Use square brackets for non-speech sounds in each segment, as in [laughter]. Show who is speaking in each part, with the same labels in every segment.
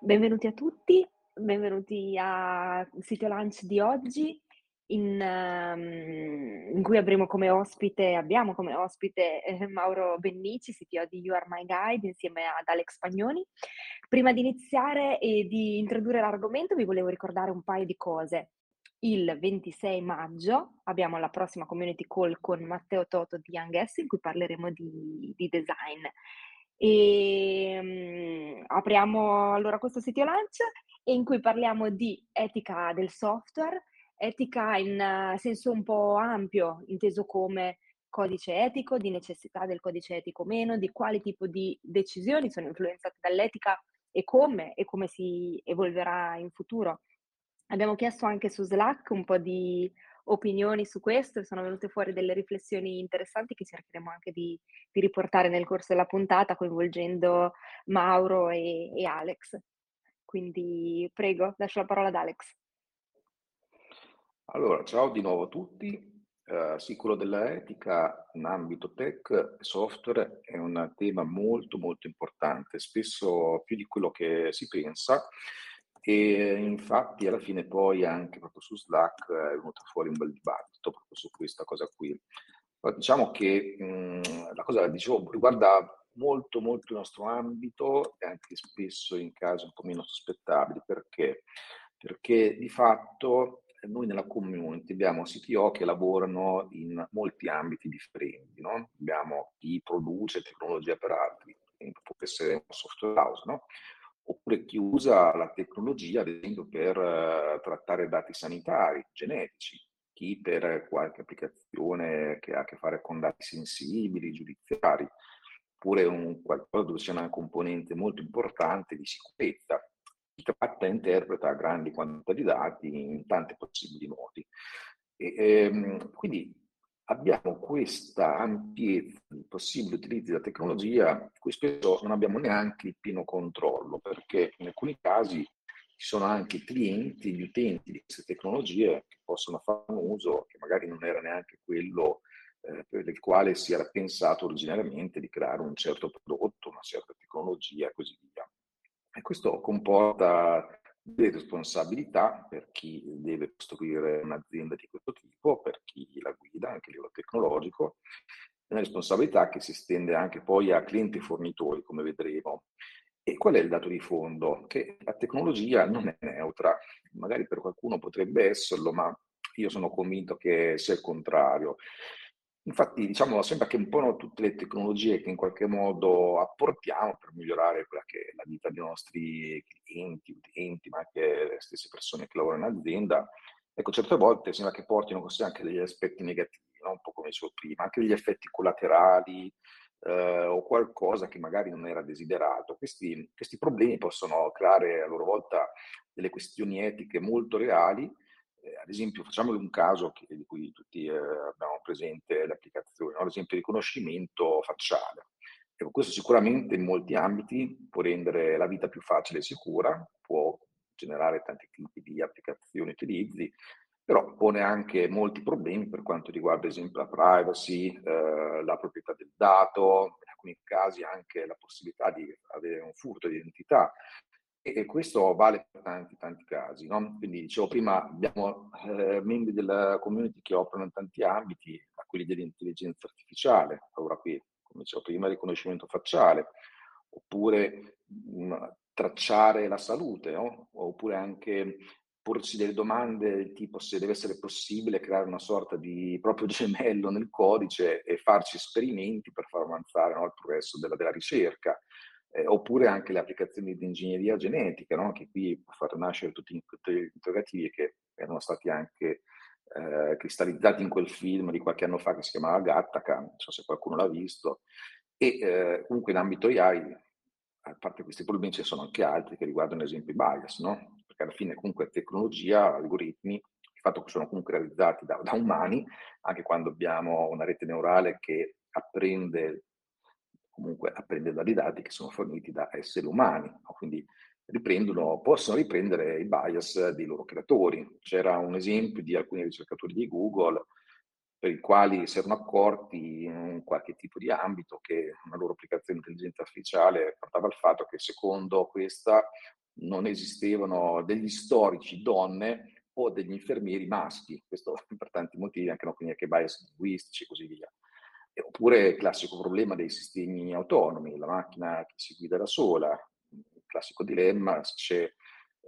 Speaker 1: Benvenuti a tutti, benvenuti al sito lunch di oggi in, um, in, cui avremo come ospite, abbiamo come ospite eh, Mauro Bennici, CTO di You Are My Guide, insieme ad Alex Pagnoni. Prima di iniziare e di introdurre l'argomento, vi volevo ricordare un paio di cose. Il 26 maggio abbiamo la prossima community call con Matteo Toto di Young in cui parleremo di, di design. E um, apriamo allora questo sito lunch in cui parliamo di etica del software, etica in uh, senso un po' ampio, inteso come codice etico, di necessità del codice etico o meno, di quale tipo di decisioni sono influenzate dall'etica e come e come si evolverà in futuro. Abbiamo chiesto anche su Slack un po' di opinioni su questo sono venute fuori delle riflessioni interessanti che cercheremo anche di, di riportare nel corso della puntata coinvolgendo Mauro e, e Alex. Quindi prego, lascio la parola ad Alex.
Speaker 2: Allora, ciao di nuovo a tutti. Uh, sì, quello dell'etica in ambito tech e software è un tema molto molto importante, spesso più di quello che si pensa e infatti alla fine poi anche proprio su Slack è venuto fuori un bel dibattito proprio su questa cosa qui. Però diciamo che mh, la cosa, dicevo, riguarda molto molto il nostro ambito e anche spesso in casi un po' meno sospettabili. Perché? Perché di fatto noi nella community abbiamo CTO che lavorano in molti ambiti differenti, no? abbiamo chi produce tecnologia per altri, può essere un software house, no? Oppure chi usa la tecnologia, ad esempio, per uh, trattare dati sanitari, genetici, chi per qualche applicazione che ha a che fare con dati sensibili, giudiziari, oppure un qualcosa dove c'è una componente molto importante di sicurezza tratta e interpreta grandi quantità di dati in tanti possibili modi. E, ehm, quindi abbiamo questa ampiezza di possibili utilizzi della tecnologia, cui spesso non abbiamo neanche il pieno controllo, perché in alcuni casi ci sono anche clienti, gli utenti di queste tecnologie che possono fare un uso che magari non era neanche quello eh, per il quale si era pensato originariamente di creare un certo prodotto, una certa tecnologia e così via. E questo comporta delle responsabilità per chi deve costruire un'azienda di questo tipo, per chi la guida, anche a livello tecnologico, una responsabilità che si estende anche poi a clienti e fornitori, come vedremo. E qual è il dato di fondo? Che la tecnologia non è neutra, magari per qualcuno potrebbe esserlo, ma io sono convinto che sia il contrario. Infatti, diciamo sempre che un po' tutte le tecnologie che in qualche modo apportiamo per migliorare quella che è la vita dei nostri clienti, utenti, ma anche le stesse persone che lavorano in azienda, ecco, certe volte sembra che portino con sé anche degli aspetti negativi, no? un po' come dicevo prima, anche degli effetti collaterali eh, o qualcosa che magari non era desiderato. Questi, questi problemi possono creare a loro volta delle questioni etiche molto reali eh, ad esempio, facciamo un caso che, di cui tutti eh, abbiamo presente l'applicazione, no? ad esempio il riconoscimento facciale. Ecco, questo sicuramente in molti ambiti può rendere la vita più facile e sicura, può generare tanti tipi di applicazioni e utilizzi, però pone anche molti problemi per quanto riguarda, ad esempio, la privacy, eh, la proprietà del dato, in alcuni casi anche la possibilità di avere un furto di identità. E questo vale per tanti, tanti casi. No? Quindi dicevo prima, abbiamo eh, membri della community che operano in tanti ambiti, a quelli dell'intelligenza artificiale, ora qui, come dicevo prima, riconoscimento facciale, oppure mh, tracciare la salute, no? oppure anche porsi delle domande del tipo se deve essere possibile creare una sorta di proprio [laughs] gemello nel codice e farci esperimenti per far avanzare no, il progresso della, della ricerca eh, oppure anche le applicazioni di ingegneria genetica, no? che qui può far nascere tutti gli interrogativi che erano stati anche eh, cristallizzati in quel film di qualche anno fa che si chiamava Gattaca, non so se qualcuno l'ha visto, e eh, comunque in ambito AI, a parte questi problemi, ce ne sono anche altri che riguardano ad esempio i bias, no? Perché alla fine comunque tecnologia, algoritmi, il fatto che sono comunque realizzati da, da umani, anche quando abbiamo una rete neurale che apprende comunque apprende dai dati che sono forniti da esseri umani, no? quindi riprendono, possono riprendere i bias dei loro creatori. C'era un esempio di alcuni ricercatori di Google per i quali si erano accorti in qualche tipo di ambito che una loro applicazione di intelligenza artificiale portava al fatto che secondo questa non esistevano degli storici donne o degli infermieri maschi, questo [laughs] per tanti motivi, anche, no, quindi anche bias linguistici e così via. Oppure il classico problema dei sistemi autonomi, la macchina che si guida da sola, il classico dilemma, se c'è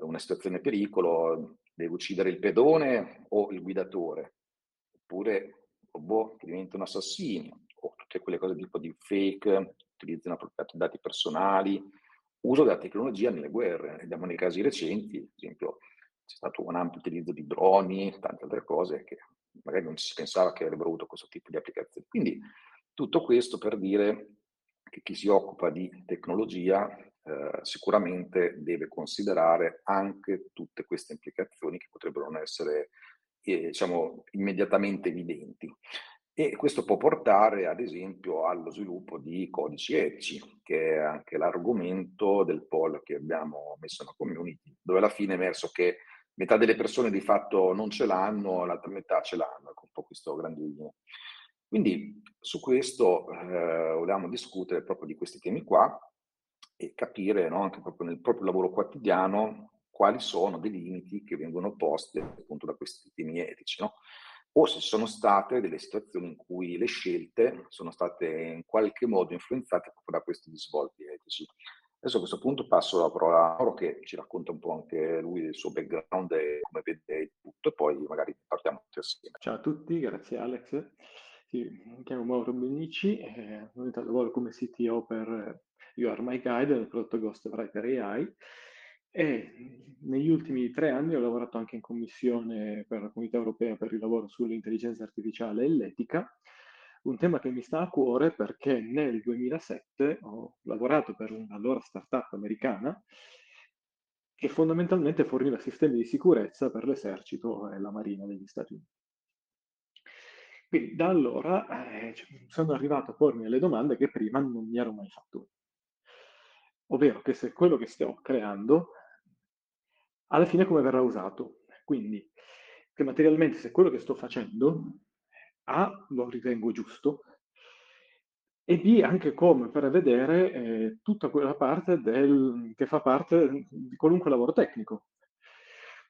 Speaker 2: una situazione di pericolo, deve uccidere il pedone o il guidatore, oppure robot che diventano assassini, o tutte quelle cose tipo di fake, utilizzano appropriati dati personali, uso della tecnologia nelle guerre. Vediamo nei casi recenti, ad esempio, c'è stato un ampio utilizzo di droni, tante altre cose che magari non si pensava che avrebbero avuto questo tipo di applicazioni. Quindi tutto questo per dire che chi si occupa di tecnologia eh, sicuramente deve considerare anche tutte queste implicazioni che potrebbero non essere eh, diciamo, immediatamente evidenti. E questo può portare, ad esempio, allo sviluppo di codici etici, che è anche l'argomento del poll che abbiamo messo nella community, dove alla fine è emerso che metà delle persone di fatto non ce l'hanno, l'altra metà ce l'hanno, ecco un po' questo grandino. Quindi su questo eh, volevamo discutere proprio di questi temi qua e capire no, anche proprio nel proprio lavoro quotidiano quali sono dei limiti che vengono posti appunto da questi temi etici, no? o se ci sono state delle situazioni in cui le scelte sono state in qualche modo influenzate proprio da questi risvolti etici. Adesso a questo punto passo la parola a Mauro che ci racconta un po' anche lui del suo background e come vede tutto e poi magari partiamo tutti assieme.
Speaker 3: Ciao a tutti, grazie Alex. Sì, mi chiamo Mauro Benici, eh, lavoro come CTO per You Are My Guide nel prodotto Ghostwriter AI e negli ultimi tre anni ho lavorato anche in commissione per la Comunità Europea per il lavoro sull'intelligenza artificiale e l'etica un tema che mi sta a cuore perché nel 2007 ho lavorato per una allora startup americana che fondamentalmente forniva sistemi di sicurezza per l'esercito e la marina degli Stati Uniti. Quindi da allora eh, sono arrivato a pormi delle domande che prima non mi ero mai fatto. Ovvero che se quello che sto creando, alla fine come verrà usato. Quindi, che materialmente se quello che sto facendo a, lo ritengo giusto, e B, anche come prevedere eh, tutta quella parte del, che fa parte di qualunque lavoro tecnico.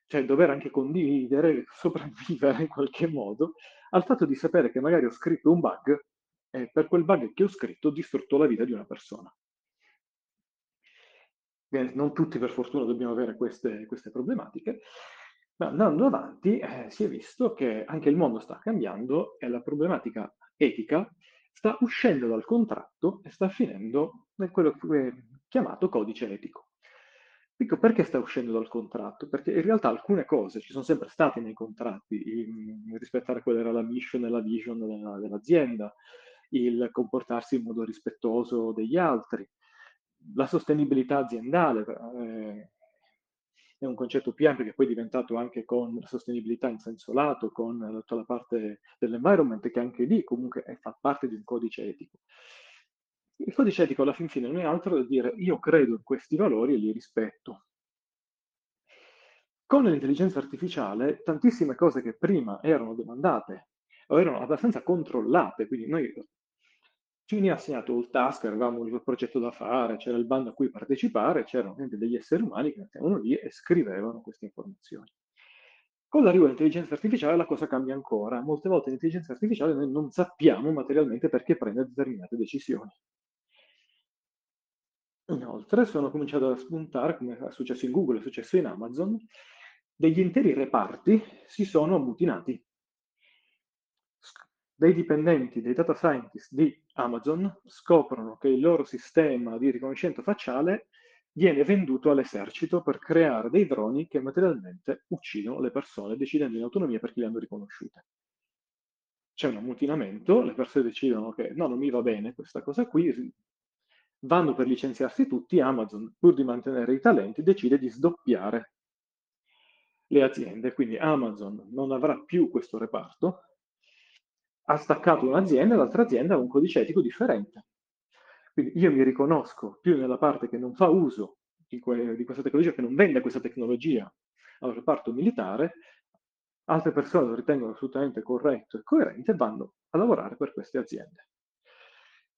Speaker 3: Cioè dover anche condividere, [laughs] sopravvivere in qualche modo al fatto di sapere che magari ho scritto un bug e per quel bug che ho scritto ho distrutto la vita di una persona. Non tutti per fortuna dobbiamo avere queste, queste problematiche, ma andando avanti eh, si è visto che anche il mondo sta cambiando e la problematica etica sta uscendo dal contratto e sta finendo nel quello chiamato codice etico. Dico perché sta uscendo dal contratto? Perché in realtà alcune cose ci sono sempre state nei contratti, in, rispettare quella era la mission e la vision della, dell'azienda, il comportarsi in modo rispettoso degli altri, la sostenibilità aziendale, eh, è un concetto più ampio che poi è diventato anche con la sostenibilità in senso lato, con tutta la parte dell'environment, che anche lì comunque è, fa parte di un codice etico. Il codice etico alla fin fine non è altro da dire io credo in questi valori e li rispetto. Con l'intelligenza artificiale tantissime cose che prima erano demandate o erano abbastanza controllate, quindi noi ci veniva assegnato il task, avevamo il progetto da fare, c'era il bando a cui partecipare, c'erano degli esseri umani che mettevano lì e scrivevano queste informazioni. Con l'arrivo dell'intelligenza artificiale la cosa cambia ancora. Molte volte l'intelligenza artificiale noi non sappiamo materialmente perché prende determinate decisioni. Inoltre sono cominciato a spuntare, come è successo in Google, è successo in Amazon, degli interi reparti si sono ammutinati dei dipendenti, dei data scientist di Amazon scoprono che il loro sistema di riconoscimento facciale viene venduto all'esercito per creare dei droni che materialmente uccidono le persone decidendo in autonomia perché le hanno riconosciute. C'è un ammutinamento, le persone decidono che no, non mi va bene questa cosa qui, vanno per licenziarsi tutti, Amazon, pur di mantenere i talenti, decide di sdoppiare le aziende, quindi Amazon non avrà più questo reparto, ha staccato un'azienda e l'altra azienda ha un codice etico differente. Quindi io mi riconosco più nella parte che non fa uso di, que- di questa tecnologia, che non vende questa tecnologia al reparto militare, altre persone lo ritengono assolutamente corretto e coerente e vanno a lavorare per queste aziende.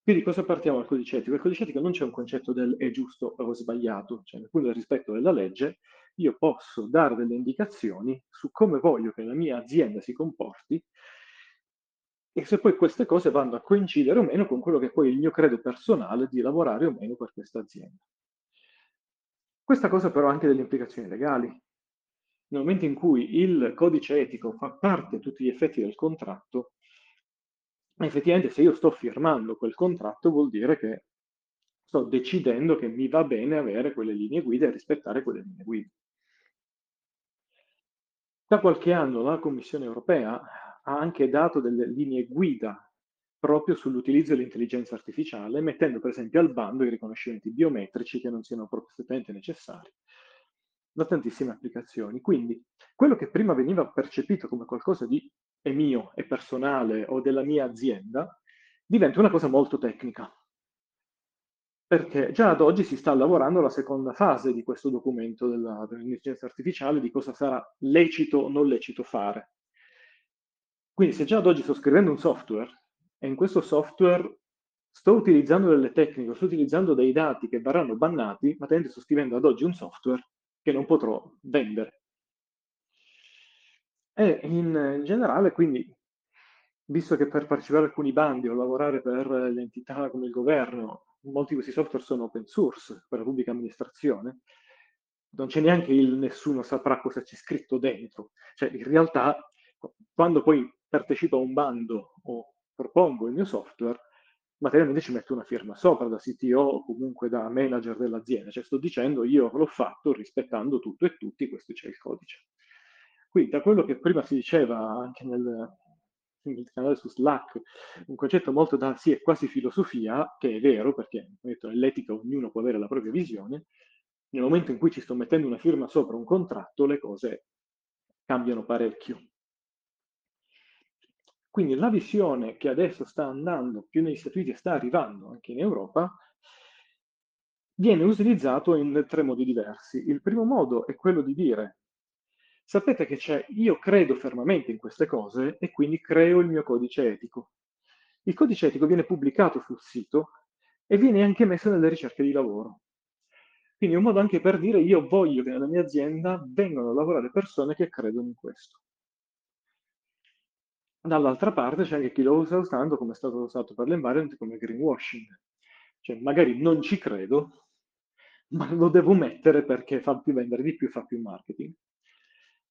Speaker 3: Quindi cosa partiamo dal codice etico? Il codice etico non c'è un concetto del è giusto o sbagliato, cioè nel punto del rispetto della legge, io posso dare delle indicazioni su come voglio che la mia azienda si comporti e se poi queste cose vanno a coincidere o meno con quello che poi è il mio credo personale di lavorare o meno per questa azienda. Questa cosa però ha anche delle implicazioni legali. Nel momento in cui il codice etico fa parte a tutti gli effetti del contratto, effettivamente se io sto firmando quel contratto vuol dire che sto decidendo che mi va bene avere quelle linee guida e rispettare quelle linee guida. Da qualche anno la Commissione europea ha anche dato delle linee guida proprio sull'utilizzo dell'intelligenza artificiale, mettendo per esempio al bando i riconoscimenti biometrici che non siano strettamente necessari da tantissime applicazioni. Quindi quello che prima veniva percepito come qualcosa di è mio, è personale o della mia azienda, diventa una cosa molto tecnica. Perché già ad oggi si sta lavorando alla seconda fase di questo documento della, dell'intelligenza artificiale, di cosa sarà lecito o non lecito fare. Quindi se già ad oggi sto scrivendo un software e in questo software sto utilizzando delle tecniche, sto utilizzando dei dati che verranno bannati, ma tenendo sto scrivendo ad oggi un software che non potrò vendere. E in generale, quindi, visto che per partecipare a alcuni bandi o lavorare per le entità come il governo, molti di questi software sono open source per la pubblica amministrazione, non c'è neanche il nessuno saprà cosa c'è scritto dentro. Cioè, in realtà, quando poi partecipo a un bando o propongo il mio software, materialmente ci metto una firma sopra da CTO o comunque da manager dell'azienda, cioè sto dicendo io l'ho fatto rispettando tutto e tutti, questo c'è il codice. Quindi da quello che prima si diceva anche nel, nel canale su Slack, un concetto molto da sì, è quasi filosofia, che è vero, perché detto, nell'etica ognuno può avere la propria visione, nel momento in cui ci sto mettendo una firma sopra un contratto, le cose cambiano parecchio. Quindi la visione che adesso sta andando più negli Stati Uniti e sta arrivando anche in Europa, viene utilizzato in tre modi diversi. Il primo modo è quello di dire, sapete che c'è, io credo fermamente in queste cose e quindi creo il mio codice etico. Il codice etico viene pubblicato sul sito e viene anche messo nelle ricerche di lavoro. Quindi è un modo anche per dire io voglio che nella mia azienda vengano a lavorare persone che credono in questo. Dall'altra parte c'è anche chi lo usa usando, come è stato usato per l'environment, come greenwashing. Cioè, magari non ci credo, ma lo devo mettere perché fa più vendere di più, fa più marketing.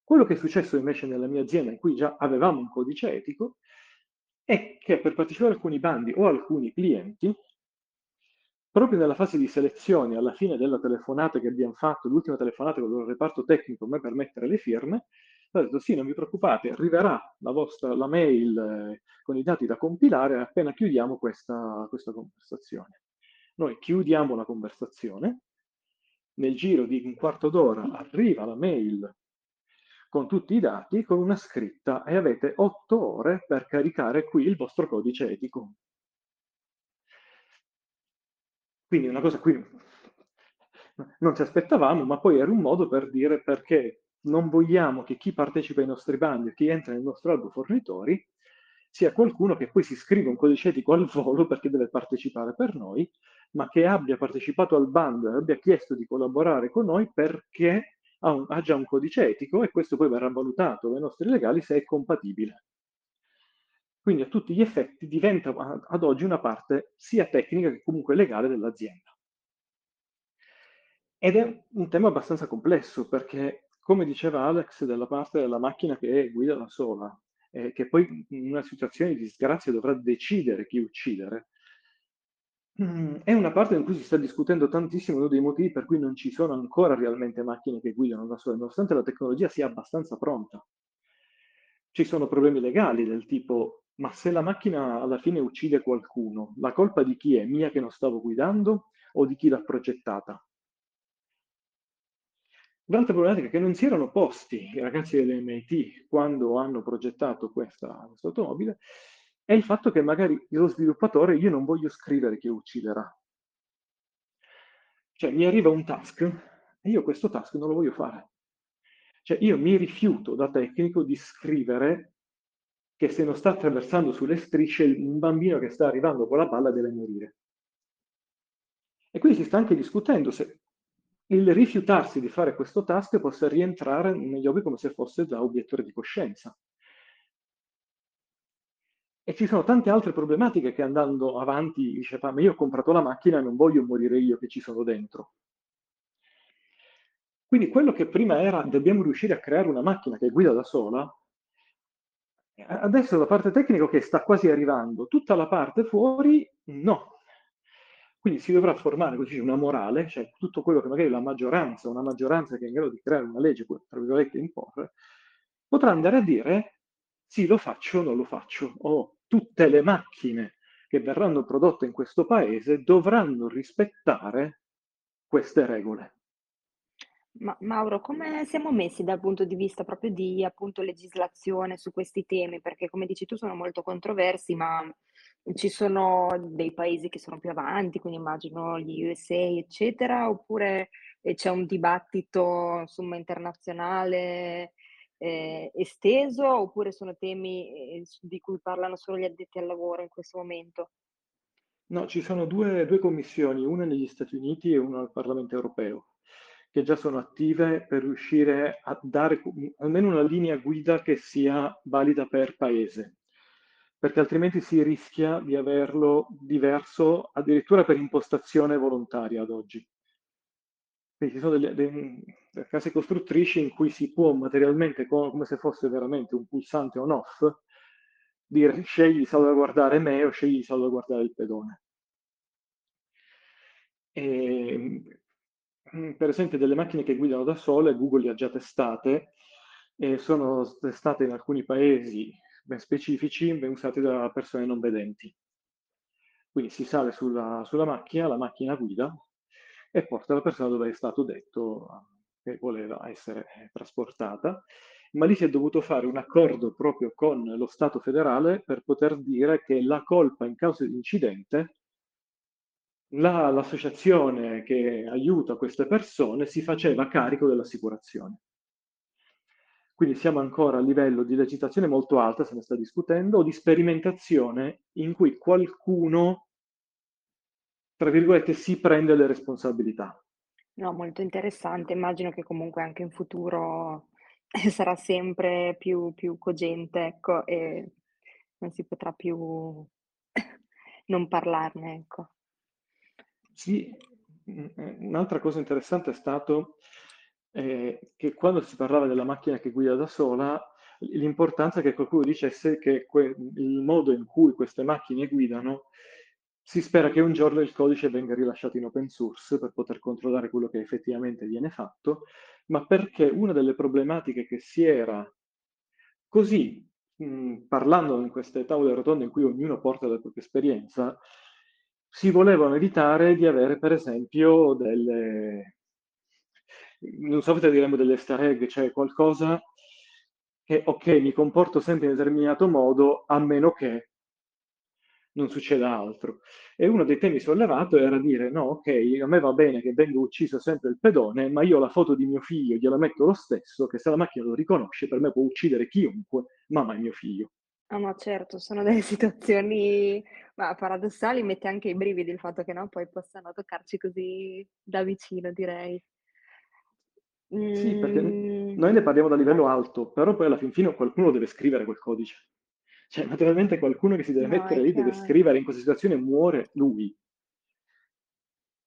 Speaker 3: Quello che è successo invece nella mia azienda, in cui già avevamo un codice etico, è che per partecipare a alcuni bandi o alcuni clienti, proprio nella fase di selezione, alla fine della telefonata che abbiamo fatto, l'ultima telefonata con il reparto tecnico per mettere le firme, ho detto sì, non vi preoccupate, arriverà la, vostra, la mail eh, con i dati da compilare appena chiudiamo questa, questa conversazione. Noi chiudiamo la conversazione, nel giro di un quarto d'ora arriva la mail con tutti i dati, con una scritta e avete otto ore per caricare qui il vostro codice etico. Quindi una cosa qui non ci aspettavamo, ma poi era un modo per dire perché non vogliamo che chi partecipa ai nostri bandi o chi entra nel nostro albo fornitori sia qualcuno che poi si scrive un codice etico al volo perché deve partecipare per noi, ma che abbia partecipato al bando e abbia chiesto di collaborare con noi perché ha, un, ha già un codice etico e questo poi verrà valutato dai nostri legali se è compatibile. Quindi a tutti gli effetti diventa ad oggi una parte sia tecnica che comunque legale dell'azienda. Ed è un tema abbastanza complesso perché come diceva Alex, della parte della macchina che guida da sola, eh, che poi in una situazione di disgrazia dovrà decidere chi uccidere, Mm, È una parte in cui si sta discutendo tantissimo, uno dei motivi per cui non ci sono ancora realmente macchine che guidano da sole, nonostante la tecnologia sia abbastanza pronta. Ci sono problemi legali del tipo, ma se la macchina alla fine uccide qualcuno, la colpa di chi è? Mia che non stavo guidando o di chi l'ha progettata? L'altra problematica che non si erano posti i ragazzi dell'MIT quando hanno progettato questa, questa automobile è il fatto che magari lo sviluppatore io non voglio scrivere che ucciderà. Cioè mi arriva un task e io questo task non lo voglio fare. Cioè io mi rifiuto da tecnico di scrivere che se non sta attraversando sulle strisce un bambino che sta arrivando con la palla deve morire. E quindi si sta anche discutendo se il rifiutarsi di fare questo task possa rientrare negli hobby come se fosse già obiettore di coscienza. E ci sono tante altre problematiche che andando avanti dice, ma io ho comprato la macchina e non voglio morire io che ci sono dentro. Quindi quello che prima era dobbiamo riuscire a creare una macchina che guida da sola, adesso la parte tecnica che sta quasi arrivando, tutta la parte fuori no. Quindi si dovrà formare così una morale, cioè tutto quello che magari la maggioranza, una maggioranza che è in grado di creare una legge, tra virgolette, imporre, potrà andare a dire sì, lo faccio o non lo faccio, o tutte le macchine che verranno prodotte in questo paese dovranno rispettare queste regole.
Speaker 1: Ma Mauro, come siamo messi dal punto di vista proprio di appunto legislazione su questi temi? Perché come dici tu sono molto controversi, ma ci sono dei paesi che sono più avanti, quindi immagino gli USA, eccetera, oppure eh, c'è un dibattito insomma internazionale eh, esteso, oppure sono temi eh, di cui parlano solo gli addetti al lavoro in questo momento?
Speaker 3: No, ci sono due, due commissioni, una negli Stati Uniti e una al Parlamento europeo, che già sono attive per riuscire a dare almeno una linea guida che sia valida per paese, perché altrimenti si rischia di averlo diverso addirittura per impostazione volontaria ad oggi. Quindi ci sono delle, delle, case costruttrici in cui si può materialmente, come se fosse veramente un pulsante on-off, dire scegli di salvaguardare me o scegli di salvaguardare il pedone. E, mm, per esempio delle macchine che guidano da sole, Google le ha già testate e sono testate in alcuni paesi ben specifici, ben usate da persone non vedenti. Quindi si sale sulla, sulla macchina, la macchina guida e porta la persona dove è stato detto che voleva essere trasportata, ma lì si è dovuto fare un accordo proprio con lo Stato federale per poter dire che la colpa in caso di incidente la, l'associazione che aiuta queste persone si faceva carico dell'assicurazione. Quindi siamo ancora a livello di legislazione molto alta, se ne sta discutendo, o di sperimentazione in cui qualcuno, tra virgolette, si prende le responsabilità.
Speaker 1: No, molto interessante. Immagino che comunque anche in futuro [laughs] sarà sempre più, più cogente, ecco, e non si potrà più [laughs] non parlarne, ecco.
Speaker 3: Sì, un'altra cosa interessante è stato eh, che quando si parlava della macchina che guida da sola, l'importanza che qualcuno dicesse che que- il modo in cui queste macchine guidano, si spera che un giorno il codice venga rilasciato in open source per poter controllare quello che effettivamente viene fatto, ma perché una delle problematiche che si era così mh, parlando in queste tavole rotonde in cui ognuno porta la propria esperienza, si volevano evitare di avere, per esempio, delle, non so se diremmo delle easter egg, cioè qualcosa che, ok, mi comporto sempre in determinato modo, a meno che non succeda altro. E uno dei temi sollevato era dire, no, ok, a me va bene che venga ucciso sempre il pedone, ma io la foto di mio figlio gliela metto lo stesso, che se la macchina lo riconosce, per me può uccidere chiunque, ma mai mio figlio.
Speaker 1: Ah, ma certo, sono delle [laughs] situazioni ma paradossali, mette anche i brividi il fatto che no, poi possano toccarci così da vicino, direi.
Speaker 3: Sì, perché
Speaker 1: Mm,
Speaker 3: noi ne parliamo da livello alto, però poi alla fin fine qualcuno deve scrivere quel codice. Cioè, naturalmente qualcuno che si deve
Speaker 1: no,
Speaker 3: mettere
Speaker 1: è
Speaker 3: lì deve
Speaker 1: chiaro.
Speaker 3: scrivere in questa situazione muore lui.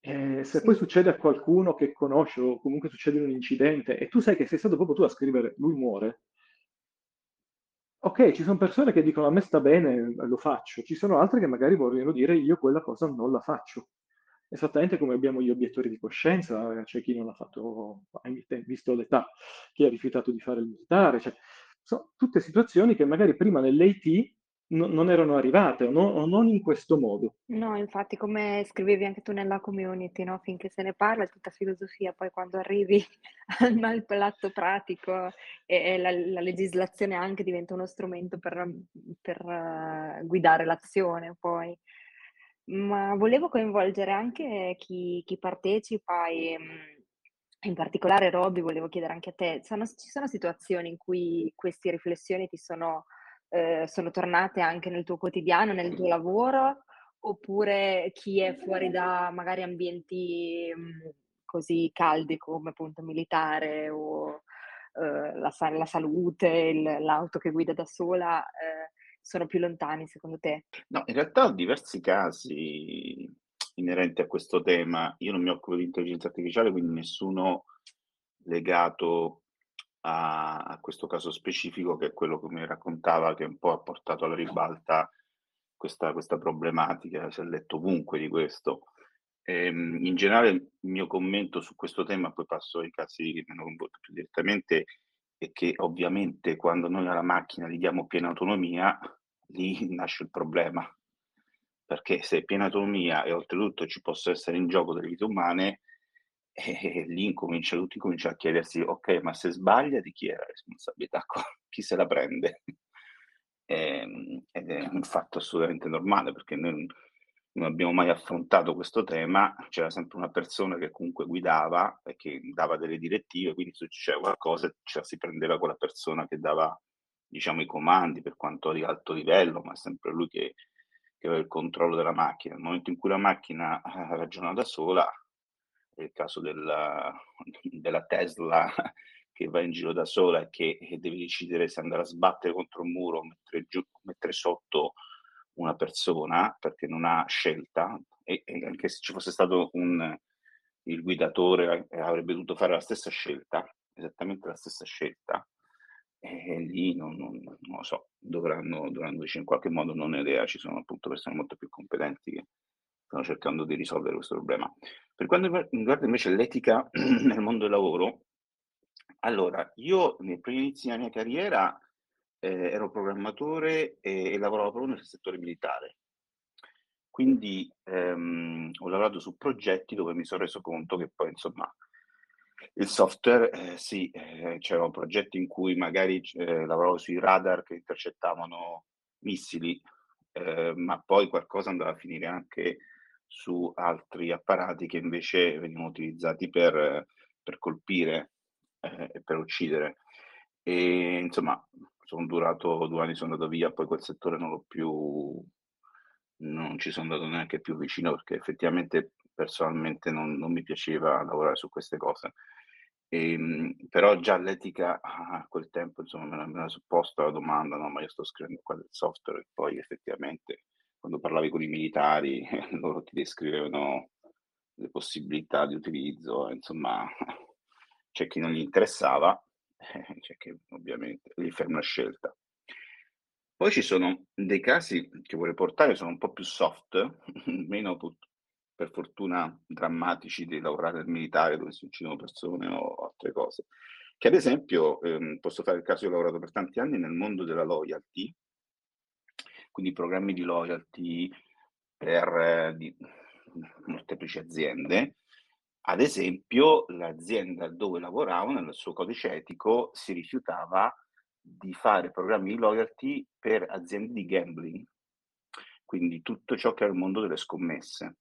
Speaker 3: E se poi
Speaker 1: Sì.
Speaker 3: succede a qualcuno che conosce o comunque succede un incidente e tu sai che sei stato proprio tu a scrivere lui muore, ok, ci sono persone che dicono a me sta bene, lo faccio, ci sono altre che magari vogliono dire io quella cosa non la faccio. Esattamente come abbiamo gli obiettori di coscienza, c'è chi non l'ha fatto, visto l'età, chi ha rifiutato di fare il militare, cioè, sono tutte situazioni che magari prima nell'AT no, non erano arrivate o, no, o, non in questo modo.
Speaker 1: No, infatti, come scrivevi anche tu nella community, no? finché se ne parla è tutta filosofia, poi quando arrivi [laughs] al, al pratico e, e la, la, legislazione anche diventa uno strumento per, per uh, guidare l'azione poi. Ma volevo coinvolgere anche chi, chi partecipa e in particolare Robby, volevo chiedere anche a te, sono, ci sono situazioni in cui queste riflessioni ti sono, eh, sono tornate anche nel tuo quotidiano, nel tuo lavoro, oppure chi è fuori da magari ambienti mh, così caldi come appunto militare o eh, la, la, salute, il, l'auto che guida da sola, eh, sono più lontani secondo te?
Speaker 4: No, in realtà ho diversi casi inerenti a questo tema. Io non mi occupo di intelligenza artificiale, quindi nessuno legato a, a questo caso specifico, che è quello che mi raccontava, che un po' ha portato alla ribalta questa, questa problematica. Si è letto ovunque di questo. Ehm, in generale, il mio commento su questo tema, poi passo ai casi che mi hanno coinvolto più direttamente, è che ovviamente quando noi alla macchina gli diamo piena autonomia, lì [laughs] nasce il problema. Perché se è piena autonomia e oltretutto ci possono essere in gioco delle vite umane, [laughs] eh, lì incomincia, tutti cominciano a chiedersi, ok, ma se sbaglia di chi è la responsabilità? [laughs] chi se la prende? Eh, ed è un fatto assolutamente normale perché noi non abbiamo mai affrontato questo tema, c'era sempre una persona che comunque guidava e che dava delle direttive, quindi se succedeva qualcosa ce la si prendeva quella persona che dava diciamo, i comandi per quanto di alto livello, ma è sempre lui che, che aveva il controllo della macchina. Nel momento in cui la macchina ragiona da sola, è il caso della, della Tesla [laughs] che va in giro da sola e che deve decidere se andare a sbattere contro un muro o mettere, mettere sotto una persona perché non ha scelta e, e anche se ci fosse stato un, il guidatore eh, avrebbe dovuto fare la stessa scelta, esattamente la stessa scelta, e lì non, non, non lo so, dovranno, dovranno in qualche modo non ho idea, ci sono appunto persone molto più competenti che stanno cercando di risolvere questo problema. Per quanto riguarda invece l'etica [clears throat] nel mondo del lavoro, allora, io nei primi inizi della mia carriera eh, ero programmatore e, e, lavoravo proprio nel settore militare. Quindi ehm, ho lavorato su progetti dove mi sono reso conto che poi, insomma, il software, eh, sì, eh, c'erano progetti in cui magari eh, lavoravo sui radar che intercettavano missili, eh, ma poi qualcosa andava a finire anche su altri apparati che invece venivano utilizzati per, per colpire eh, e per uccidere. E insomma, sono durato due anni, sono andato via, poi quel settore non l'ho più, non ci sono andato neanche più vicino perché effettivamente personalmente non, non mi piaceva lavorare su queste cose. E, ehm, però già l'etica a quel tempo insomma me l'ha, supposto la domanda, no, ma io sto scrivendo qua del software e poi effettivamente quando parlavi con i militari [laughs] loro ti descrivevano le possibilità di utilizzo, insomma [laughs] c'è chi non gli interessava [laughs] c'è che ovviamente gli fai una scelta. Poi ci sono dei casi che vorrei portare, sono un po' più soft, meno per fortuna drammatici di lavorare nel militare dove si uccidono persone o altre cose. Che ad esempio, ehm, posso fare il caso, io ho lavorato per tanti anni nel mondo della loyalty, quindi programmi di loyalty per eh, di, molteplici aziende, ad esempio, l'azienda dove lavoravo, nel suo codice etico, si rifiutava di fare programmi di loyalty per aziende di gambling, quindi tutto ciò che è il mondo delle scommesse.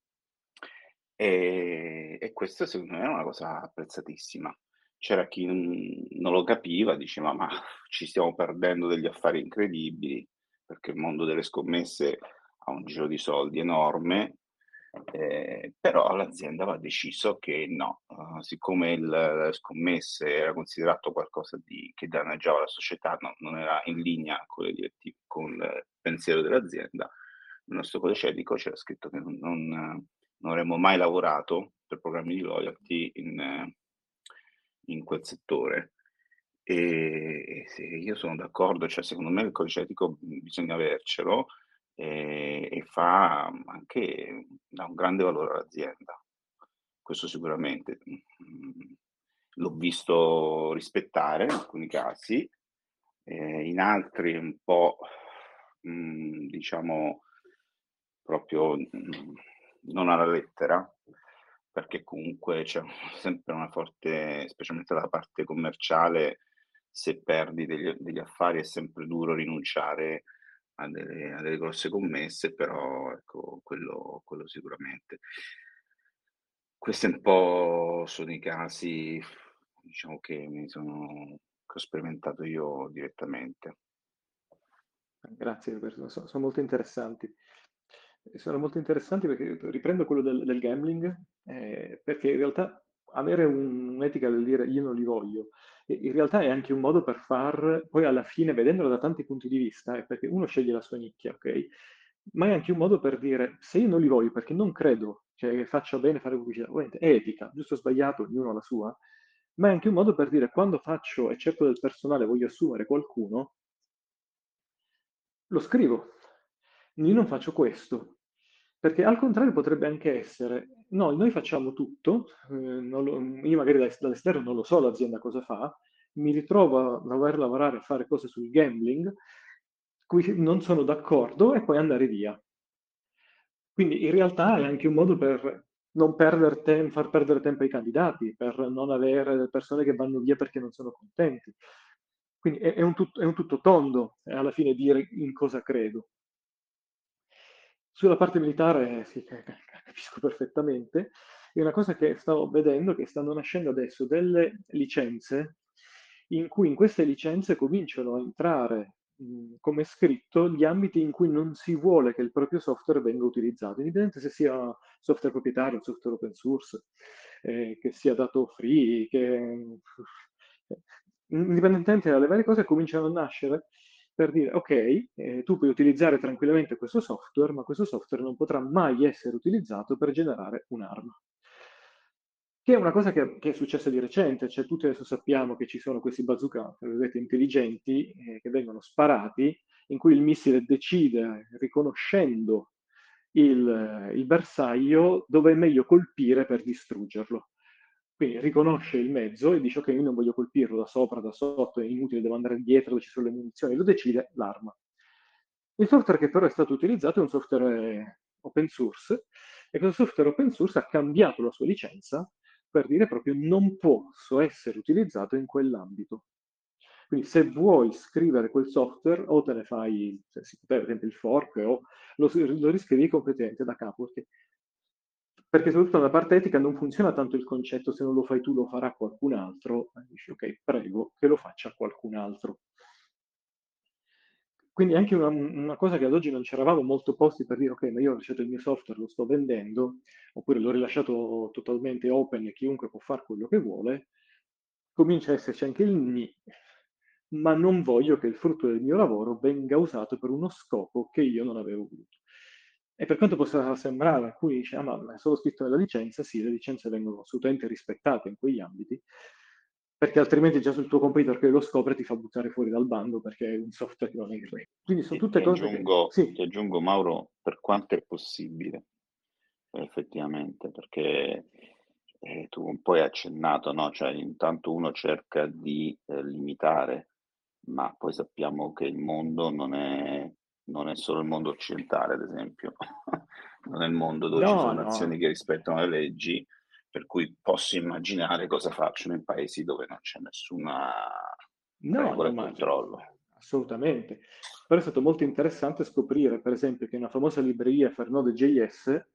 Speaker 4: E, e questo secondo me è una cosa apprezzatissima. C'era chi non, lo capiva, diceva ma [laughs] ci stiamo perdendo degli affari incredibili perché il mondo delle scommesse ha un giro di soldi enorme eh, però l'azienda aveva deciso che no, uh, siccome il scommesse era considerato qualcosa di, che danneggiava la società, no, non era in linea con, con, il pensiero dell'azienda, nel nostro codice etico c'era scritto che non, non, non avremmo mai lavorato per programmi di loyalty in, in quel settore. E, e io sono d'accordo, cioè secondo me il codice etico bisogna avercelo e, e fa anche dà un grande valore all'azienda, questo sicuramente. Mm, l'ho visto rispettare in alcuni casi, eh, in altri un po', mh, mm, diciamo, proprio mh, non alla lettera, perché comunque c'è sempre una forte, specialmente la parte commerciale, se perdi degli, degli affari è sempre duro rinunciare a delle, a delle grosse commesse, però ecco, quello, quello sicuramente. Questi un po' sono i casi, diciamo, che mi sono, che ho sperimentato io direttamente.
Speaker 3: Grazie sono molto interessanti. Sono molto interessanti perché riprendo quello del, del gambling, eh, perché in realtà avere un, un'etica del dire io non li voglio, in realtà è anche un modo per far, poi alla fine, vedendolo da tanti punti di vista, è perché uno sceglie la sua nicchia, ok? Ma è anche un modo per dire, se io non li voglio perché non credo cioè, che faccia bene fare pubblicità, ovviamente è etica, giusto o sbagliato, ognuno ha la sua, ma è anche un modo per dire, quando faccio e cerco del personale, voglio assumere qualcuno, lo scrivo. Io non faccio questo, perché al contrario potrebbe anche essere, no, noi facciamo tutto, eh, lo, io magari dall'esterno non lo so l'azienda cosa fa, mi ritrovo a dover lavorare a fare cose sul gambling, cui non sono d'accordo e poi andare via. Quindi in realtà è anche un modo per non perdere tempo, far perdere tempo ai candidati, per non avere persone che vanno via perché non sono contenti. Quindi è, è, un, tutto, è un tutto tondo alla fine dire in cosa credo. Sulla parte militare sì, capisco perfettamente. È una cosa che stavo vedendo che stanno nascendo adesso delle licenze in cui in queste licenze cominciano a entrare mh, come scritto gli ambiti in cui non si vuole che il proprio software venga utilizzato, indipendente se sia software proprietario, software open source, eh, che sia dato free, che indipendentemente dalle varie cose cominciano a nascere per dire ok, eh, tu puoi utilizzare tranquillamente questo software, ma questo software non potrà mai essere utilizzato per generare un'arma. Che è una cosa che, che è successa di recente, cioè tutti adesso sappiamo che ci sono questi bazooka, vedete, intelligenti, eh, che vengono sparati, in cui il missile decide, riconoscendo il, il bersaglio, dove è meglio colpire per distruggerlo. Quindi riconosce il mezzo e dice ok, io non voglio colpirlo da sopra, da sotto, è inutile, devo andare dietro dove ci sono le munizioni, lo decide l'arma. Il software che però è stato utilizzato è un software open source e questo software open source ha cambiato la sua licenza per dire proprio non posso essere utilizzato in quell'ambito. Quindi se vuoi scrivere quel software o te ne fai, se ad esempio il fork, o lo, lo riscrivi completamente da capo, perché perché soprattutto nella parte etica non funziona tanto il concetto se non lo fai tu lo farà qualcun altro, dici ok, prego che lo faccia qualcun altro. Quindi anche una, una, cosa che ad oggi non ci eravamo molto posti per dire ok, ma io ho lasciato il mio software, lo sto vendendo, oppure l'ho rilasciato totalmente open e chiunque può fare quello che vuole, comincia a esserci anche il ni, ma non voglio che il frutto del mio lavoro venga usato per uno scopo che io non avevo voluto. E per quanto possa sembrare, alcuni dicono, ah, ma è solo scritto nella licenza, sì, le licenze vengono assolutamente rispettate in quegli ambiti, perché altrimenti già sul tuo computer che lo scopre ti fa buttare fuori dal bando perché è un software che non è regola. Quindi sono tutte
Speaker 4: ti
Speaker 3: cose
Speaker 4: aggiungo,
Speaker 3: che... Sì.
Speaker 4: Ti aggiungo, Mauro, per quanto è possibile, effettivamente, perché eh, tu un po' hai accennato, no? Cioè, intanto uno cerca di eh, limitare, ma poi sappiamo che il mondo non è non è solo il mondo occidentale, ad esempio, [laughs] non è il mondo dove no, ci sono no. nazioni che rispettano le leggi, per cui posso immaginare cosa facciano in paesi dove non c'è nessuna no, regola e controllo.
Speaker 3: Assolutamente. Però è stato molto interessante scoprire, per esempio, che una famosa libreria Fernode.js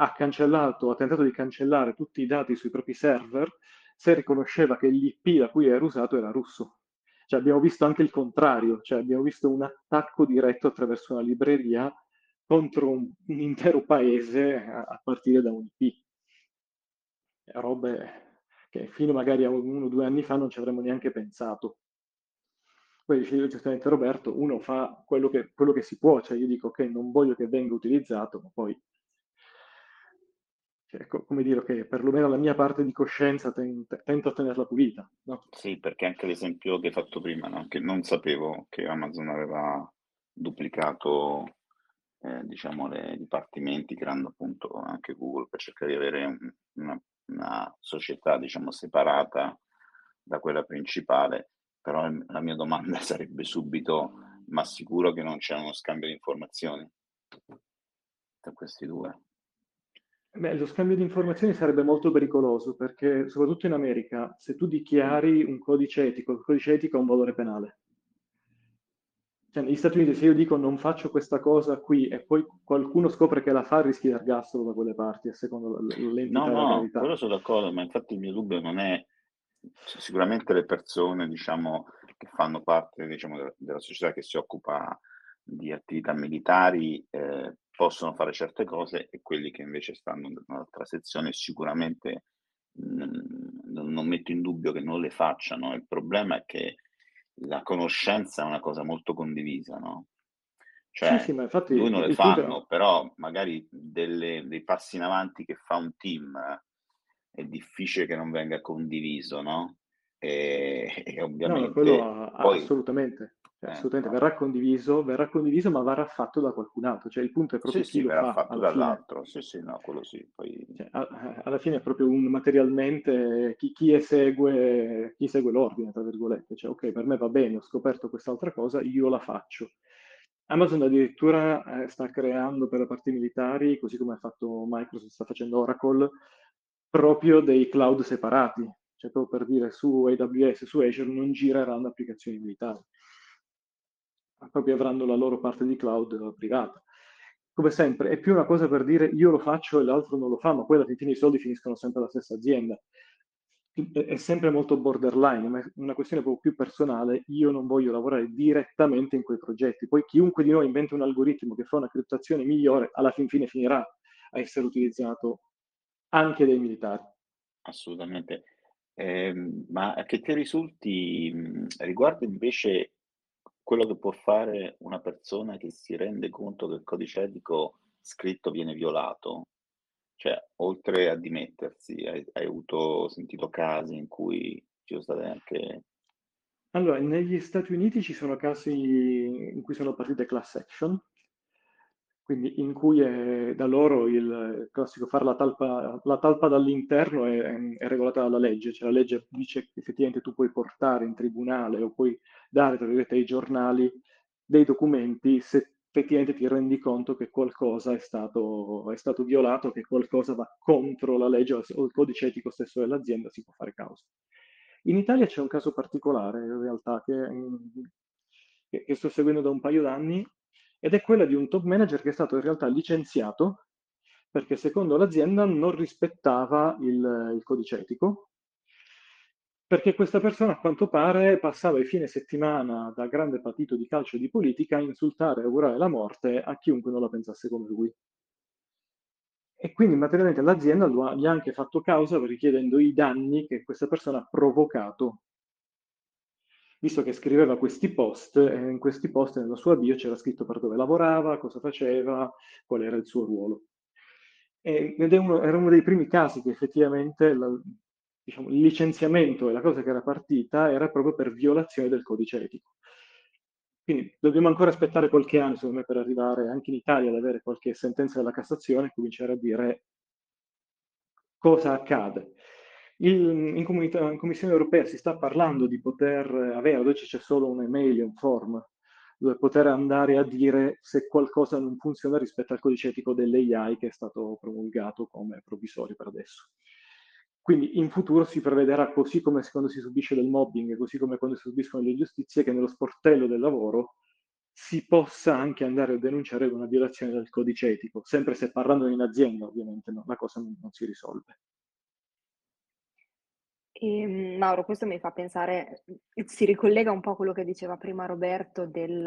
Speaker 3: ha cancellato, ha tentato di cancellare tutti i dati sui propri server se riconosceva che l'IP da cui era usato era russo. Cioè, abbiamo visto anche il contrario, cioè abbiamo visto un attacco diretto attraverso una libreria contro un, un intero paese a, a, partire da un IP. Robe che fino magari a uno o due anni fa non ci avremmo neanche pensato. Poi dicevo giustamente Roberto, uno fa quello che, quello che si può, cioè io dico che okay, non voglio che venga utilizzato, ma poi Cioè, co- come dire, che perlomeno la mia parte di coscienza ten- tento a tenerla pulita, no?
Speaker 4: Sì, perché anche l'esempio che hai fatto prima, no? Che non sapevo che Amazon aveva duplicato, eh, diciamo, le dipartimenti, creando appunto anche Google per cercare di avere un- una, una società, diciamo, separata da quella principale. Però la mia domanda [laughs] sarebbe subito, ma sicuro che non c'è uno scambio di informazioni tra questi due?
Speaker 3: Beh, lo scambio di informazioni sarebbe molto pericoloso perché, soprattutto in America, se tu dichiari un codice etico, il codice etico ha un valore penale. Cioè, negli Stati Uniti, se io dico non faccio questa cosa qui e poi qualcuno scopre che la fa, rischi l'ergastolo da quelle parti, a seconda l'entità
Speaker 4: No, no,
Speaker 3: gravità.
Speaker 4: quello sono d'accordo, ma infatti il mio dubbio non è sicuramente le persone, diciamo, che fanno parte, diciamo, della, della società che si occupa di attività militari eh, possono fare certe cose e quelli che invece stanno in un'altra sezione sicuramente mh, non, non metto in dubbio che non le facciano. Il problema è che la conoscenza è una cosa molto condivisa, no?
Speaker 3: Sì,
Speaker 4: Cioè,
Speaker 3: sì, ma infatti
Speaker 4: lui non le
Speaker 3: punto è...
Speaker 4: fanno, però magari delle- dei passi in avanti che fa un team è difficile che non venga condiviso, no? E, [laughs] e
Speaker 3: No, no, quello
Speaker 4: ovviamente poi,
Speaker 3: assolutamente, cioè, assolutamente verrà condiviso, verrà condiviso, ma verrà fatto da qualcun altro. Cioè, il punto è
Speaker 4: Sì,
Speaker 3: proprio chi
Speaker 4: sì,
Speaker 3: lo
Speaker 4: verrà
Speaker 3: fa
Speaker 4: fatto
Speaker 3: alla fine.
Speaker 4: dall'altro, sì, sì, no, quello sì, poi
Speaker 3: Cioè, a- alla fine è proprio un materialmente chi, chi esegue, chi esegue l'ordine, tra virgolette. Cioè, ok, per me va bene, ho scoperto quest'altra cosa, io la faccio. Amazon addirittura eh, sta creando per le parti militari, così come ha fatto Microsoft, sta facendo Oracle, proprio dei cloud separati. Cioè, proprio per dire su AWS su Azure non gireranno applicazioni militari. Proprio avranno la loro parte di cloud privata. Come sempre, è più una cosa per dire io lo faccio e l'altro non lo fa, ma poi alla fine i soldi finiscono sempre alla stessa azienda. È sempre molto borderline, ma è una questione proprio più personale. Io non voglio lavorare direttamente in quei progetti. Poi chiunque di noi inventa un algoritmo che fa una criptazione migliore, alla fin fine finirà a essere utilizzato anche dai militari.
Speaker 4: assolutamente. Ehm, ma che ti risulti riguardo invece quello che può fare una persona che si rende conto che il codice etico scritto viene violato? Cioè, oltre a dimettersi, hai, hai avuto, sentito casi in cui ci sono state anche...
Speaker 3: Allora, negli Stati Uniti ci sono casi in cui sono partite class action, quindi in cui è da loro il classico fare la talpa, la talpa dall'interno è, è regolata dalla legge, cioè la legge dice che effettivamente tu puoi portare in tribunale o puoi dare, tra virgolette, ai giornali dei documenti se effettivamente ti rendi conto che qualcosa è stato, è stato violato, che qualcosa va contro la legge o il codice etico stesso dell'azienda, si può fare causa. In Italia c'è un caso particolare, in realtà, che, che, sto seguendo da un paio d'anni, ed è quella di un top manager che è stato in realtà licenziato perché secondo l'azienda non rispettava il, il codice etico, perché questa persona a quanto pare passava i fine settimana da grande partito di calcio e di politica a insultare e augurare la morte a chiunque non la pensasse come lui. E quindi materialmente l'azienda gli ha anche fatto causa richiedendo i danni che questa persona ha provocato visto che scriveva questi post e in questi post nella sua bio c'era scritto per dove lavorava, cosa faceva, qual era il suo ruolo. E, ed uno, era uno dei primi casi che effettivamente la, diciamo, il licenziamento e la cosa che era partita era proprio per violazione del codice etico. Quindi dobbiamo ancora aspettare qualche anno, secondo me, per arrivare anche in Italia ad avere qualche sentenza della Cassazione e cominciare a dire cosa accade. Il, in, comunità, in, Commissione europea si sta parlando di poter avere, oggi c'è solo un'email, un form, dove poter andare a dire se qualcosa non funziona rispetto al codice etico dell'AI che è stato promulgato come provvisorio per adesso. Quindi in futuro si prevederà, così come quando si subisce del mobbing, così come quando si subiscono le giustizie, che nello sportello del lavoro si possa anche andare a denunciare una violazione del codice etico, sempre se parlando in azienda ovviamente no, la cosa non, non si risolve.
Speaker 1: E, ehm, Mauro, questo mi fa pensare, si ricollega un po' a quello che diceva prima Roberto del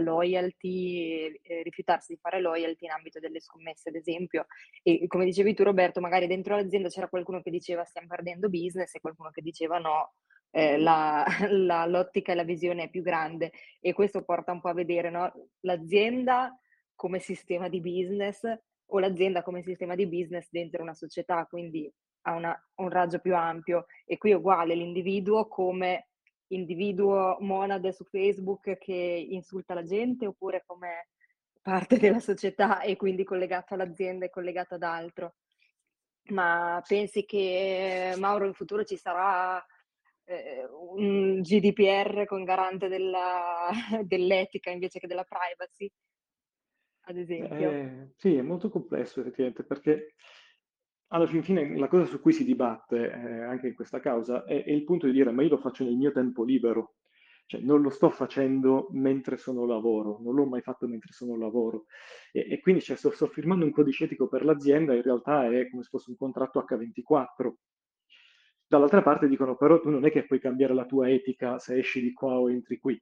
Speaker 1: loyalty, eh, rifiutarsi di fare loyalty in ambito delle scommesse, ad esempio. E come dicevi tu, Roberto, magari dentro l'azienda c'era qualcuno che diceva stiamo perdendo business e qualcuno che diceva no, eh, la, [laughs] la, l'ottica e la visione è più grande. E questo porta un po' a vedere no? l'azienda come sistema di business o l'azienda come sistema di business dentro una società, quindi ha una, un raggio più ampio. E qui è uguale l'individuo come individuo monade su Facebook che insulta la gente oppure come parte [laughs] della società e quindi collegato all'azienda e collegato ad altro. Ma pensi che Mauro in futuro ci sarà eh, un GDPR con garante della, [laughs] dell'etica invece che della privacy, ad esempio?
Speaker 3: Eh, sì, è molto complesso effettivamente perché alla fin fine la cosa su cui si dibatte eh, anche in questa causa è, è, il punto di dire ma io lo faccio nel mio tempo libero, cioè non lo sto facendo mentre sono lavoro, non l'ho mai fatto mentre sono lavoro e, e quindi cioè, sto, sto, firmando un codice etico per l'azienda, in realtà è come se fosse un contratto H24. Dall'altra parte dicono però tu non è che puoi cambiare la tua etica se esci di qua o entri qui.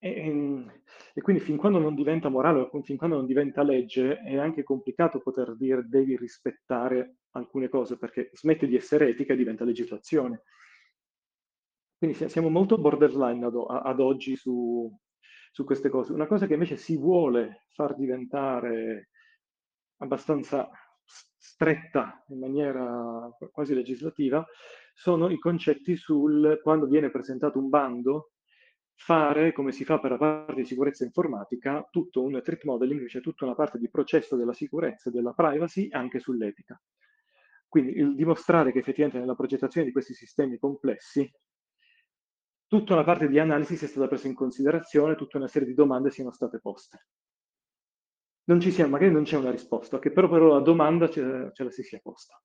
Speaker 3: E, ehm, e, quindi fin quando non diventa morale o fin quando non diventa legge è anche complicato poter dire devi rispettare alcune cose perché smette di essere etica e diventa legislazione. Quindi siamo molto borderline ad, ad oggi su, su, queste cose. Una cosa che invece si vuole far diventare abbastanza stretta in maniera quasi legislativa sono i concetti sul quando viene presentato un bando fare, come si fa per la parte di sicurezza informatica, tutto un threat modeling, cioè tutta una parte di processo della sicurezza e della privacy anche sull'etica. Quindi il dimostrare che effettivamente nella progettazione di questi sistemi complessi tutta una parte di analisi sia stata presa in considerazione, tutta una serie di domande siano state poste. Non ci sia, magari non c'è una risposta, che però, però la domanda ce, ce la si sia posta,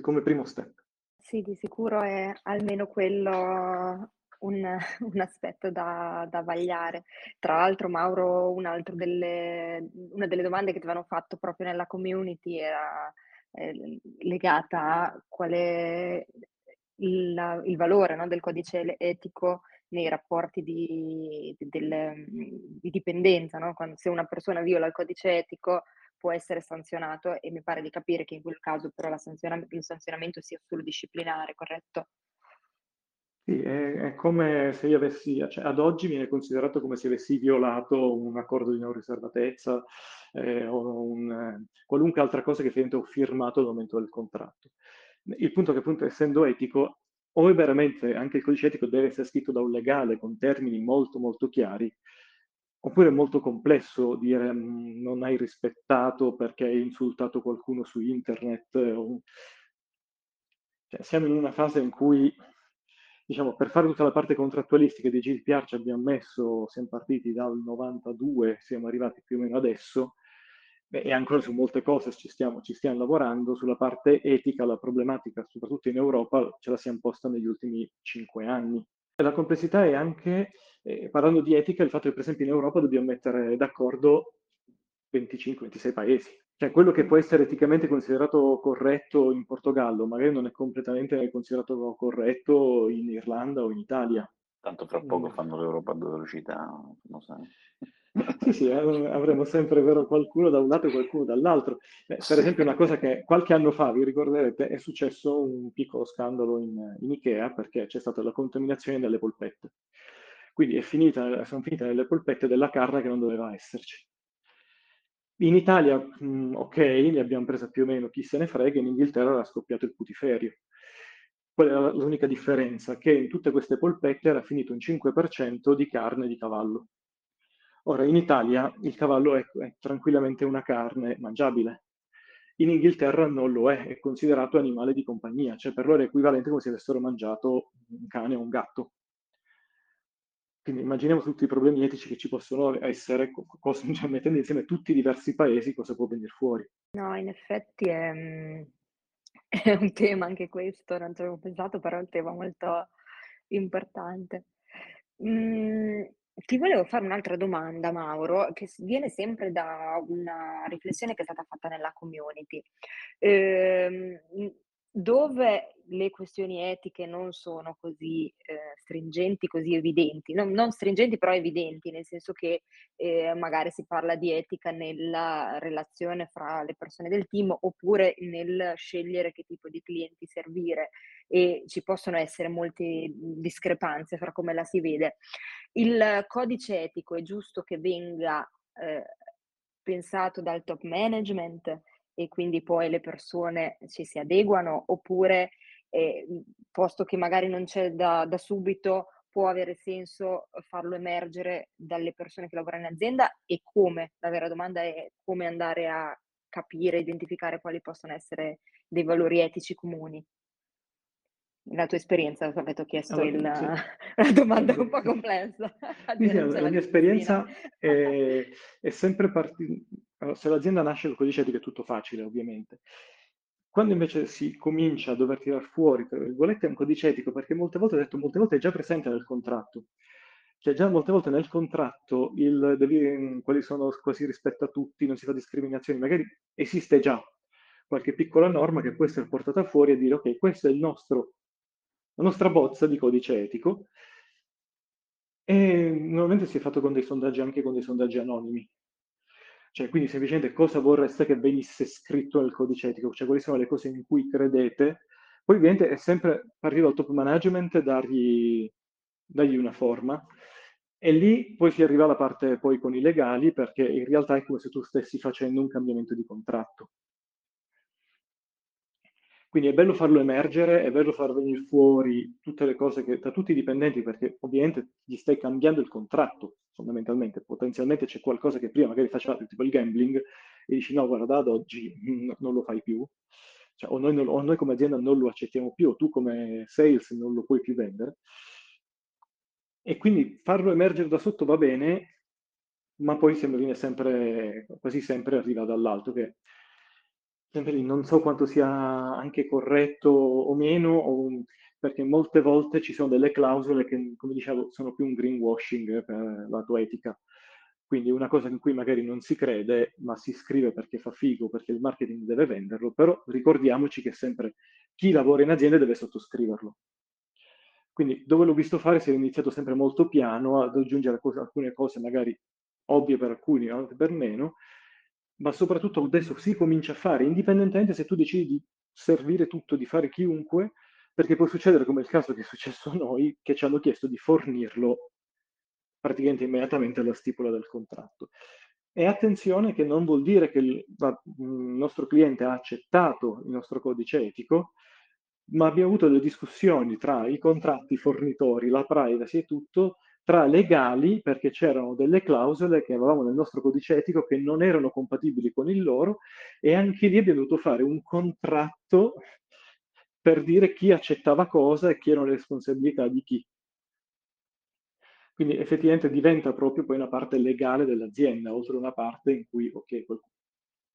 Speaker 3: come primo step.
Speaker 1: Sì, di sicuro è almeno quello un, [laughs] un aspetto da, da, vagliare. Tra l'altro, Mauro, un delle, una delle domande che ti avevano fatto proprio nella community era eh, legata a qual è il, il valore no, del codice etico nei rapporti di, di, del, di dipendenza, no? Quando, se una persona viola il codice etico può essere sanzionato e mi pare di capire che in quel caso però sanziona, il sanzionamento sia solo disciplinare, corretto?
Speaker 3: Sì, è, è, come se io avessi, cioè ad oggi viene considerato come se avessi violato un accordo di non riservatezza eh, o un, eh, qualunque altra cosa che ho firmato al momento del contratto. Il punto è che appunto essendo etico, o veramente anche il codice etico deve essere scritto da un legale con termini molto molto chiari, oppure è molto complesso dire mm, non hai rispettato perché hai insultato qualcuno su internet. O... Cioè, siamo in una fase in cui diciamo, per fare tutta la parte contrattualistica di GDPR ci abbiamo messo, siamo partiti dal 92, siamo arrivati più o meno adesso, e ancora su molte cose ci stiamo, ci stiamo, lavorando, sulla parte etica la problematica, soprattutto in Europa, ce la siamo posta negli ultimi cinque anni. La complessità è anche, eh, parlando di etica, il fatto che per esempio in Europa dobbiamo mettere d'accordo 25-26 paesi. Cioè quello che può essere eticamente considerato corretto in Portogallo, magari non è completamente considerato corretto in Irlanda o in Italia.
Speaker 4: Tanto fra poco mm. fanno l'Europa a due velocità, lo sai.
Speaker 3: Sì, sì, avremo sempre vero, qualcuno da un lato e qualcuno dall'altro. Eh, per esempio, una cosa che qualche anno fa, vi ricorderete, è successo un piccolo scandalo in, in Ikea perché c'è stata la contaminazione delle polpette. Quindi è finita, sono finite nelle polpette della carne che non doveva esserci. In Italia, mm, ok, ne abbiamo presa più o meno, chi se ne frega, in Inghilterra era scoppiato il putiferio. Qual era l'unica differenza? Che in tutte queste polpette era finito un 5% di carne di cavallo. Ora, in Italia il cavallo è, è tranquillamente una carne mangiabile. In Inghilterra non lo è, è considerato animale di compagnia, cioè per loro è equivalente come se avessero mangiato un cane o un gatto. Quindi immaginiamo tutti i problemi etici che ci possono essere, cosa, [laughs] cioè, mettendo insieme tutti i diversi paesi, cosa può venire fuori.
Speaker 1: No, in effetti è, mm, [laughs] è un tema anche questo, non ci avevo pensato, però è un tema molto importante. Mm, ti volevo fare un'altra domanda, Mauro, che viene sempre da una riflessione che è stata fatta nella community. Ehm, dove le questioni etiche non sono così eh, stringenti, così evidenti, non, non, stringenti però evidenti, nel senso che eh, magari si parla di etica nella relazione fra le persone del team oppure nel scegliere che tipo di clienti servire e ci possono essere molte discrepanze fra come la si vede. Il codice etico è giusto che venga eh, pensato dal top management e quindi poi le persone ci si adeguano oppure eh, posto che magari non c'è da, da subito può avere senso farlo emergere dalle persone che lavorano in azienda e come? La vera domanda è come andare a capire, identificare quali possono essere dei valori etici comuni. La tua esperienza, ti ho chiesto allora, il, sì. [laughs] la domanda un po' [laughs] complessa. [laughs]
Speaker 3: Sì, la, la mia esperienza è, è sempre partita, se l'azienda nasce col codice etico è tutto facile ovviamente, quando invece si comincia a dover tirar fuori, tra virgolette, un codice etico, perché molte volte, ho detto, molte volte è già presente nel contratto, cioè già molte volte nel contratto il, devi, quali sono quasi rispetto a tutti, non si fa discriminazioni, magari esiste già qualche piccola norma che può essere portata fuori e dire ok, questa è nostro, la nostra bozza di codice etico e normalmente si è fatto con dei sondaggi, anche con dei sondaggi anonimi. Cioè, quindi semplicemente cosa vorreste che venisse scritto nel codice etico, cioè quali sono le cose in cui credete. Poi ovviamente è sempre partire dal top management, dargli, dargli una forma, e lì poi si arriva alla parte poi con i legali, perché in realtà è come se tu stessi facendo un cambiamento di contratto. Quindi è bello farlo emergere, è bello far venire fuori tutte le cose che, da tutti i dipendenti, perché ovviamente gli stai cambiando il contratto, fondamentalmente. Potenzialmente c'è qualcosa che prima magari faceva tipo il gambling e dici no, guarda, ad oggi non lo fai più. Cioè, o, noi non, o noi come azienda non lo accettiamo più, o tu come sales non lo puoi più vendere. E quindi farlo emergere da sotto va bene, ma poi sembra sempre, quasi sempre arriva dall'alto, che sempre lì, non so quanto sia anche corretto o meno, o, perché molte volte ci sono delle clausole che, come dicevo, sono più un greenwashing per la tua etica. Quindi una cosa in cui magari non si crede, ma si scrive perché fa figo, perché il marketing deve venderlo, però ricordiamoci che sempre chi lavora in azienda deve sottoscriverlo. Quindi dove l'ho visto fare si è iniziato sempre molto piano ad aggiungere alcune cose magari ovvie per alcuni, altre per meno, ma soprattutto adesso si comincia a fare, indipendentemente se tu decidi di servire tutto, di fare chiunque, perché può succedere come il caso che è successo a noi, che ci hanno chiesto di fornirlo praticamente immediatamente alla stipula del contratto. E attenzione che non vuol dire che il, nostro cliente ha accettato il nostro codice etico, ma abbiamo avuto delle discussioni tra i contratti, i fornitori, la privacy e tutto, tra legali, perché c'erano delle clausole che avevamo nel nostro codice etico che non erano compatibili con il loro e anche lì abbiamo dovuto fare un contratto per dire chi accettava cosa e chi erano le responsabilità di chi. Quindi effettivamente diventa proprio poi una parte legale dell'azienda, oltre a una parte in cui, ok,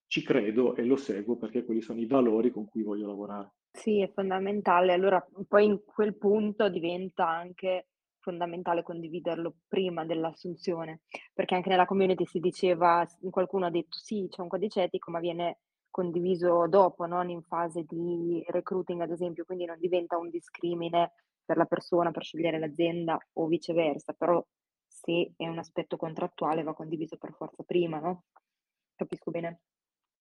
Speaker 3: ci credo e lo seguo perché quelli sono i valori con cui voglio lavorare.
Speaker 1: Sì, è fondamentale. Allora, poi in quel punto diventa anche fondamentale condividerlo prima dell'assunzione, perché anche nella community si diceva, qualcuno ha detto sì, c'è un codice etico, ma viene condiviso dopo, non in fase di recruiting ad esempio, quindi non diventa un discrimine per la persona per scegliere l'azienda o viceversa, però se è un aspetto contrattuale va condiviso per forza prima, no? Capisco bene?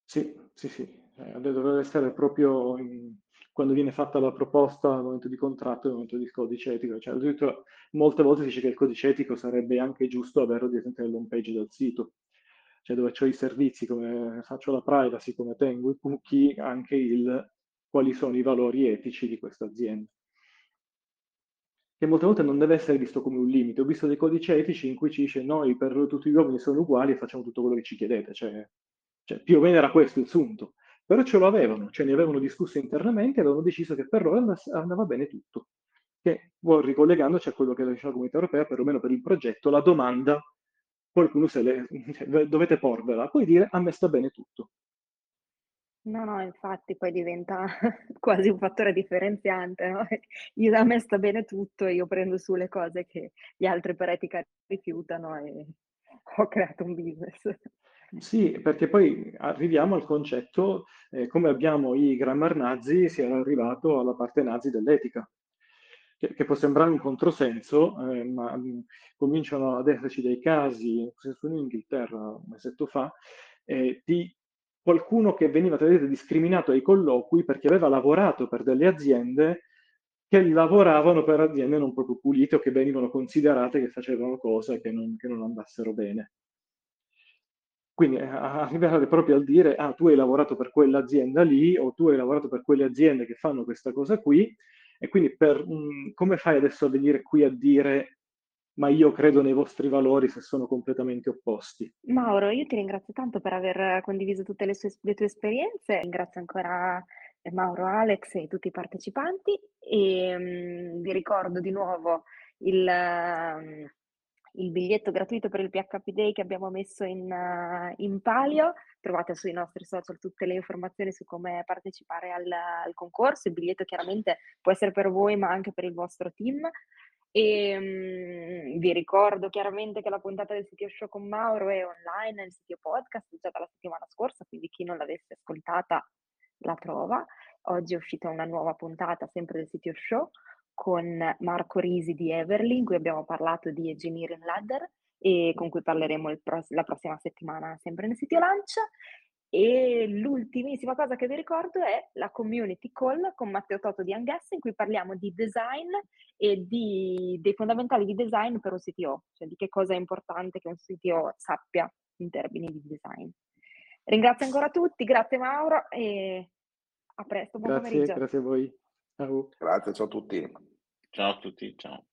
Speaker 3: Sì, sì, sì, eh, deve essere proprio in, quando viene fatta la proposta al momento di contratto e al momento di codice etico. Cioè, addirittura molte volte si dice che il codice etico sarebbe anche giusto averlo direttamente nell'home page del sito, cioè dove ho i servizi, come faccio la privacy, come tengo i cookie, anche il quali sono i valori etici di questa azienda. Che molte volte non deve essere visto come un limite. Ho visto dei codici etici in cui ci dice noi per tutti gli uomini sono uguali e facciamo tutto quello che ci chiedete. Cioè, cioè più o meno era questo il sunto però ce lo avevano, cioè ne avevano discusso internamente e avevano deciso che per loro andava bene tutto. Che, ricollegandoci a quello che diceva la comunità europea, perlomeno per il progetto, la domanda, qualcuno se le, cioè, dovete porvela, poi dire a me sta bene tutto.
Speaker 1: No, no, infatti poi diventa [laughs] quasi un fattore differenziante, no? [laughs] Io, a me sta bene tutto, io prendo su le cose che gli altri per etica rifiutano e [laughs] ho creato un business.
Speaker 3: Sì, perché poi arriviamo al concetto, eh, come abbiamo i grammar nazi, si era arrivato alla parte nazi dell'etica, che, che può sembrare un controsenso, eh, ma mh, mm, cominciano ad esserci dei casi, in Inghilterra un mesetto fa, eh, di qualcuno che veniva discriminato ai colloqui perché aveva lavorato per delle aziende che lavoravano per aziende non proprio pulite o che venivano considerate che facevano cose che non, che non andassero bene. Quindi eh, arrivare proprio al dire, ah, tu hai lavorato per quell'azienda lì o tu hai lavorato per quelle aziende che fanno questa cosa qui, e quindi per, mh, mm, come fai adesso a venire qui a dire ma io credo nei vostri valori se sono completamente opposti.
Speaker 1: Mauro, io ti ringrazio tanto per aver condiviso tutte le, sue, le tue esperienze, ringrazio ancora eh, Mauro, Alex e tutti i partecipanti e um, vi ricordo di nuovo il, uh, il, biglietto gratuito per il PHP Day che abbiamo messo in, uh, in, palio, trovate sui nostri social tutte le informazioni su come partecipare al, al concorso, il biglietto chiaramente può essere per voi ma anche per il vostro team. E um, vi ricordo chiaramente che la puntata del sito show con Mauro è online nel sito podcast già dalla settimana scorsa, quindi chi non l'avesse ascoltata la trova. Oggi è uscita una nuova puntata sempre del sito show con Marco Risi di Everly, in cui abbiamo parlato di Engineering Ladder e con cui parleremo pro- la prossima settimana sempre nel sito Lancia. E l'ultimissima cosa che vi ricordo è la community call con Matteo Toto di Angas in cui parliamo di design e di, dei fondamentali di design per un CTO, cioè di che cosa è importante che un CTO sappia in termini di design. Ringrazio ancora tutti, grazie Mauro e a presto, buon
Speaker 3: grazie,
Speaker 1: pomeriggio.
Speaker 3: Grazie a voi. Ciao.
Speaker 2: Grazie, ciao a tutti.
Speaker 4: Ciao a tutti, ciao.